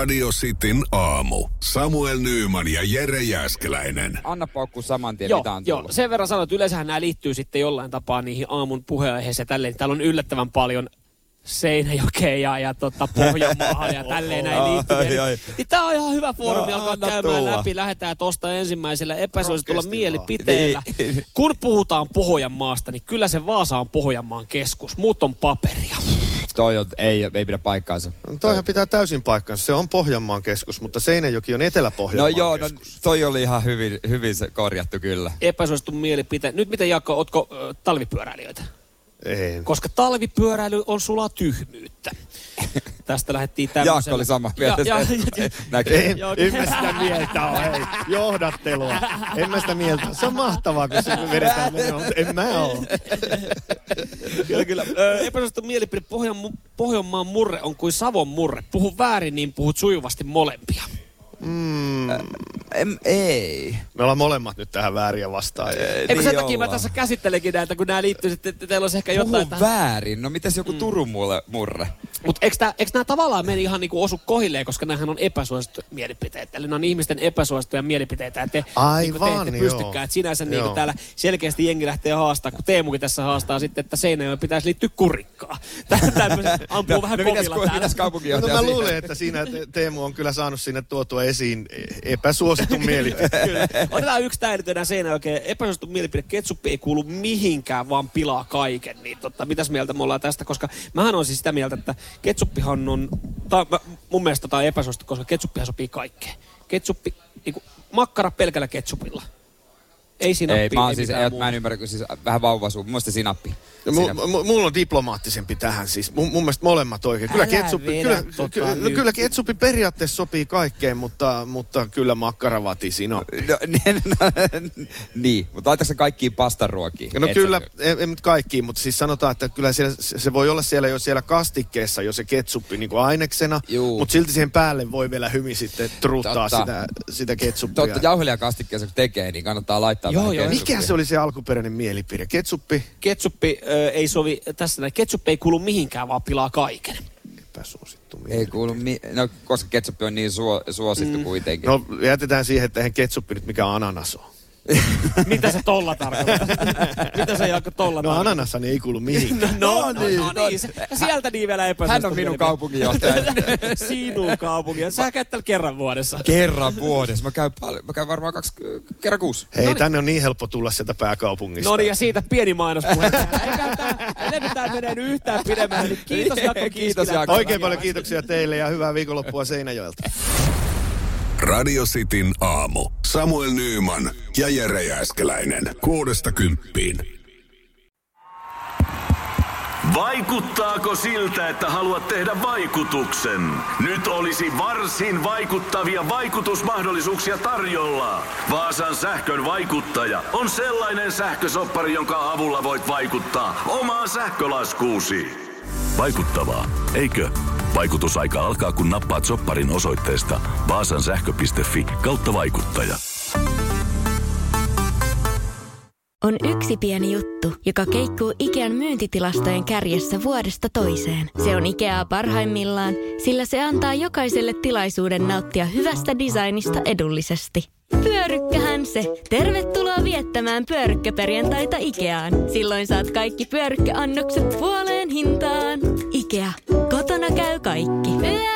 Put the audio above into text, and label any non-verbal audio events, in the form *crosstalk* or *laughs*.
Radio Cityn aamu. Samuel Nyyman ja Jere Jäskeläinen. Anna paukku saman tien, Joo, mitä on joo, tullut. sen verran sanoin, että yleensähän nämä liittyy sitten jollain tapaa niihin aamun puheenaiheeseen tälleen. Täällä on yllättävän paljon Seinäjokeen ja, ja tota, Pohjanmaahan ja *laughs* tälleen näin liittyy. Niin tää on ihan hyvä foorumi No, alkaa käymään tulla. läpi. Lähdetään tosta ensimmäisellä epäsuositulla mielipiteellä. Niin. Kun puhutaan Pohjanmaasta, niin kyllä se Vaasa on Pohjanmaan keskus. Muut on paperia. Toi on, ei, ei pidä paikkaansa. No, toihan pitää täysin paikkansa. Se on Pohjanmaan keskus, mutta Seinäjoki on No Etelä-Pohjanmaan joo, no, keskus. toi oli ihan hyvin, hyvin se korjattu kyllä. Epäsuosittu mielipite. Nyt miten Jaakko, ootko ö, talvipyöräilijöitä? Ei. Koska talvipyöräily on sulaa tyhmyyttä. Tästä lähdettiin tämmöisellä. Jaakko oli sama Ja, mieltä. ja, Se- Näkee. En, en mä sitä mieltä ole, hei. Johdattelua. En mä sitä mieltä ole. Se on mahtavaa, kun se vedetään menemään, mutta en mä ole. kyllä, kyllä. Epäsuosittu mielipide. Pohjan, Pohjanmaan murre on kuin Savon murre. Puhu väärin, niin puhut sujuvasti molempia. Em, ei. Me ollaan molemmat nyt tähän vääriä vastaan. Eikö Niin sen takia mä ollaan. tässä käsittelenkin näitä, kun nämä liittyy sitten, että teillä olisi ehkä Puhu jotain... tähän- väärin. No mitäs joku Turun mulle murre? Mutta eikö, nämä tavallaan meni ihan niinku osu kohilleen, koska nämähän on epäsuosittuja mielipiteitä. Eli ne on ihmisten epäsuosittuja mielipiteitä. Ja te, Aivan, niinku te ette pystykään. Et sinänsä niinku täällä selkeästi jengi lähtee haastaa, kun Teemukin tässä haastaa sitten, että Seinäjoen pitäisi liittyä kurikkaan. *laughs* Tämmöisen ampuu vähän no mitäs, täällä. mitäs No, mä luulen, että siinä Te- Teemu on kyllä saanut sinne tuotua esiin epäsuositun mielipiteen. *laughs* Kyllä. Otetaan yksi nyt Seinäjokeen. Epäsuosittu mielipide. Ketsuppi ei kuulu mihinkään, vaan pilaa kaiken. Niin totta, mitäs mieltä me ollaan tästä? Koska mähän on siis sitä mieltä, että ketsuppihan on... Tää, mä- mun mielestä tämä on epäsuosittu, koska ketsuppihan sopii kaikkeen. Ketsuppi, niinku, makkara pelkällä ketsupilla. Ei sinappia, Ei, mä, ei siis, ei, mä en ymmärrä, kun siis vähän vauvasuu. Mun mielestä sinappi. No, Sinappi. mu, mulla on diplomaattisempi tähän siis. Mun, mun mielestä molemmat oikein. Kyllä, ketsuppi, kyllä, tota ky, no, nyt. kyllä ketsuppi periaatteessa sopii kaikkeen, mutta, mutta kyllä makkaravati sinappi. No, *laughs* niin, no, niin, mutta laitatko se kaikkiin pastaruokiin? No Et kyllä, en, en nyt kaikkiin, mutta siis sanotaan, että kyllä siellä, se voi olla siellä jo siellä kastikkeessa jo se ketsuppi niin kuin aineksena, Juu. mutta silti siihen päälle voi vielä hyvin sitten truuttaa Totta. sitä, sitä ketsuppia. Totta, jauhelijakastikkeessa kun tekee, niin kannattaa laittaa Joo, vähän joo. Mikä se oli se alkuperäinen mielipide? Ketsuppi? Ketsuppi ö, ei sovi, tässä näin, ketsuppi ei kuulu mihinkään, vaan pilaa kaiken. Epäsuosittu Ei mielipide. kuulu, mi- no koska ketsuppi on niin suo- suosittu mm. kuitenkin. No jätetään siihen, että eihän ketsuppi nyt mikä ananas on. *laughs* Mitä se tolla tarkoittaa? Mitä se Jaakko tolla No tarkoittaa? ananashan ei kuulu mihinkään. No, no, niin, no, niin. Se, ja sieltä niin vielä Hän on minun kaupunginjohtaja. *laughs* Sinun kaupunki. Sä käyt täällä kerran vuodessa. kerran vuodessa. Mä käyn, paljon, mä käyn varmaan kaksi, kerran kuusi. Hei, tänne on niin helppo tulla sieltä pääkaupungista. No niin, ja siitä pieni mainospuhe. Eikä tää, ennen tää menee nyt yhtään pidemmälle. Niin kiitos Jaakko Kiitos, Kiiskilä. Jaakko. Oikein paljon kiitoksia teille ja hyvää viikonloppua Seinäjoelta. Radio Cityn aamu. Samuel Nyyman ja Jere Jäskeläinen. Kuudesta kymppiin. Vaikuttaako siltä, että haluat tehdä vaikutuksen? Nyt olisi varsin vaikuttavia vaikutusmahdollisuuksia tarjolla. Vaasan sähkön vaikuttaja on sellainen sähkösoppari, jonka avulla voit vaikuttaa omaan sähkölaskuusi. Vaikuttavaa, eikö? Vaikutusaika alkaa, kun nappaat sopparin osoitteesta vaasansähkö.fi kautta vaikuttaja. On yksi pieni juttu, joka keikkuu Ikean myyntitilastojen kärjessä vuodesta toiseen. Se on Ikeaa parhaimmillaan, sillä se antaa jokaiselle tilaisuuden nauttia hyvästä designista edullisesti. Pyörykkähän se! Tervetuloa viettämään pyörykkäperjantaita Ikeaan. Silloin saat kaikki pyörykkäannokset puoleen hintaan. Ikea. Kaikki. Pyörykkä!